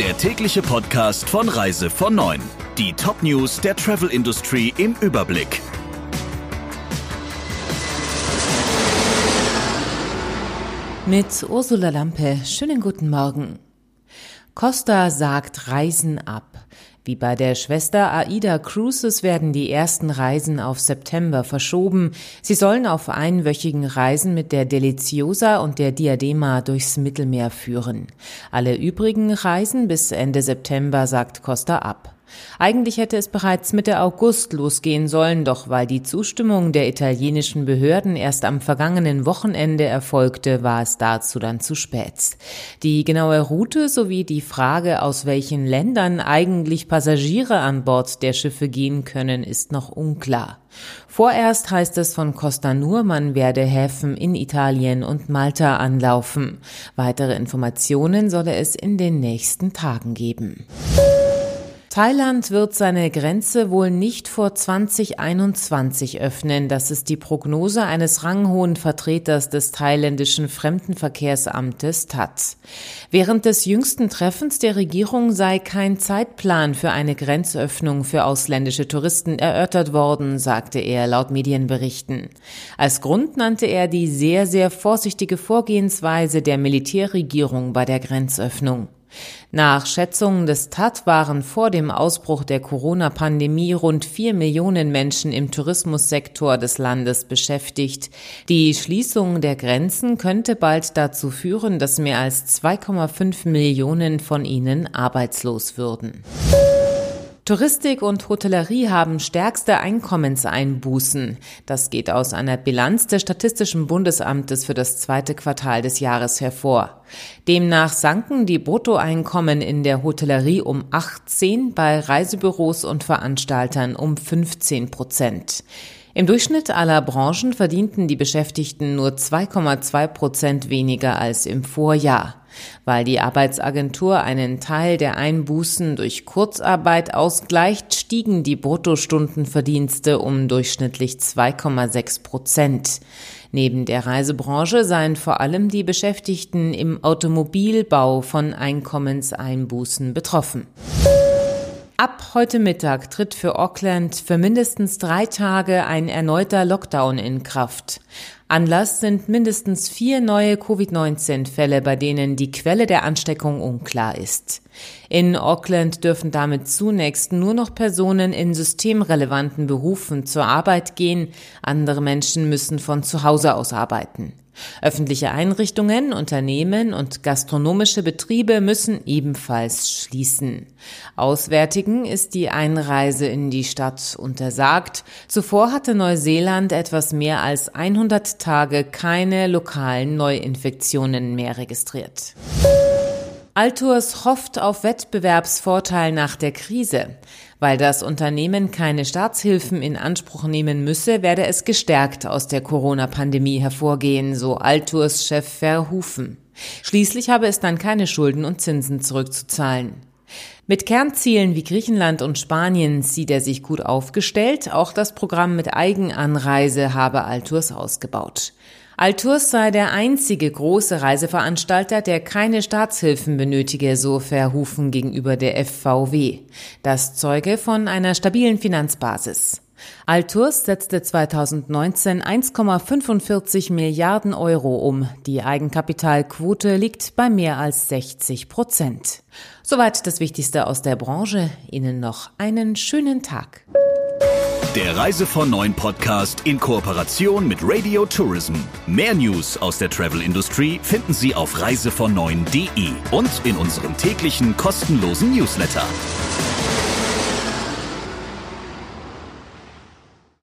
der tägliche Podcast von Reise von 9. Die Top-News der Travel Industry im Überblick. Mit Ursula Lampe, schönen guten Morgen. Costa sagt Reisen ab. Wie bei der Schwester AIDA Cruises werden die ersten Reisen auf September verschoben. Sie sollen auf einwöchigen Reisen mit der Deliciosa und der Diadema durchs Mittelmeer führen. Alle übrigen Reisen bis Ende September sagt Costa ab. Eigentlich hätte es bereits Mitte August losgehen sollen, doch weil die Zustimmung der italienischen Behörden erst am vergangenen Wochenende erfolgte, war es dazu dann zu spät. Die genaue Route sowie die Frage, aus welchen Ländern eigentlich Passagiere an Bord der Schiffe gehen können, ist noch unklar. Vorerst heißt es von Costa nur, man werde Häfen in Italien und Malta anlaufen. Weitere Informationen solle es in den nächsten Tagen geben. Thailand wird seine Grenze wohl nicht vor 2021 öffnen. Das ist die Prognose eines ranghohen Vertreters des thailändischen Fremdenverkehrsamtes TAT. Während des jüngsten Treffens der Regierung sei kein Zeitplan für eine Grenzöffnung für ausländische Touristen erörtert worden, sagte er laut Medienberichten. Als Grund nannte er die sehr, sehr vorsichtige Vorgehensweise der Militärregierung bei der Grenzöffnung. Nach Schätzungen des TAT waren vor dem Ausbruch der Corona-Pandemie rund vier Millionen Menschen im Tourismussektor des Landes beschäftigt. Die Schließung der Grenzen könnte bald dazu führen, dass mehr als 2,5 Millionen von ihnen arbeitslos würden. Touristik und Hotellerie haben stärkste Einkommenseinbußen. Das geht aus einer Bilanz des Statistischen Bundesamtes für das zweite Quartal des Jahres hervor. Demnach sanken die Bruttoeinkommen in der Hotellerie um 18, bei Reisebüros und Veranstaltern um 15 Prozent. Im Durchschnitt aller Branchen verdienten die Beschäftigten nur 2,2 Prozent weniger als im Vorjahr. Weil die Arbeitsagentur einen Teil der Einbußen durch Kurzarbeit ausgleicht, stiegen die Bruttostundenverdienste um durchschnittlich 2,6 Prozent. Neben der Reisebranche seien vor allem die Beschäftigten im Automobilbau von Einkommenseinbußen betroffen. Ab heute Mittag tritt für Auckland für mindestens drei Tage ein erneuter Lockdown in Kraft. Anlass sind mindestens vier neue Covid-19-Fälle, bei denen die Quelle der Ansteckung unklar ist. In Auckland dürfen damit zunächst nur noch Personen in systemrelevanten Berufen zur Arbeit gehen, andere Menschen müssen von zu Hause aus arbeiten. Öffentliche Einrichtungen, Unternehmen und gastronomische Betriebe müssen ebenfalls schließen. Auswärtigen ist die Einreise in die Stadt untersagt. Zuvor hatte Neuseeland etwas mehr als 100 Tage keine lokalen Neuinfektionen mehr registriert. Altours hofft auf Wettbewerbsvorteil nach der Krise. Weil das Unternehmen keine Staatshilfen in Anspruch nehmen müsse, werde es gestärkt aus der Corona-Pandemie hervorgehen, so Altours Chef Verhufen. Schließlich habe es dann keine Schulden und Zinsen zurückzuzahlen. Mit Kernzielen wie Griechenland und Spanien sieht er sich gut aufgestellt. Auch das Programm mit Eigenanreise habe Altours ausgebaut. Altours sei der einzige große Reiseveranstalter, der keine Staatshilfen benötige, so Verhufen gegenüber der FVW. Das zeuge von einer stabilen Finanzbasis. Altours setzte 2019 1,45 Milliarden Euro um. Die Eigenkapitalquote liegt bei mehr als 60 Prozent. Soweit das Wichtigste aus der Branche. Ihnen noch einen schönen Tag. Der Reise von Neuen Podcast in Kooperation mit Radio Tourism. Mehr News aus der Travel Industry finden Sie auf reisevon und in unserem täglichen kostenlosen Newsletter.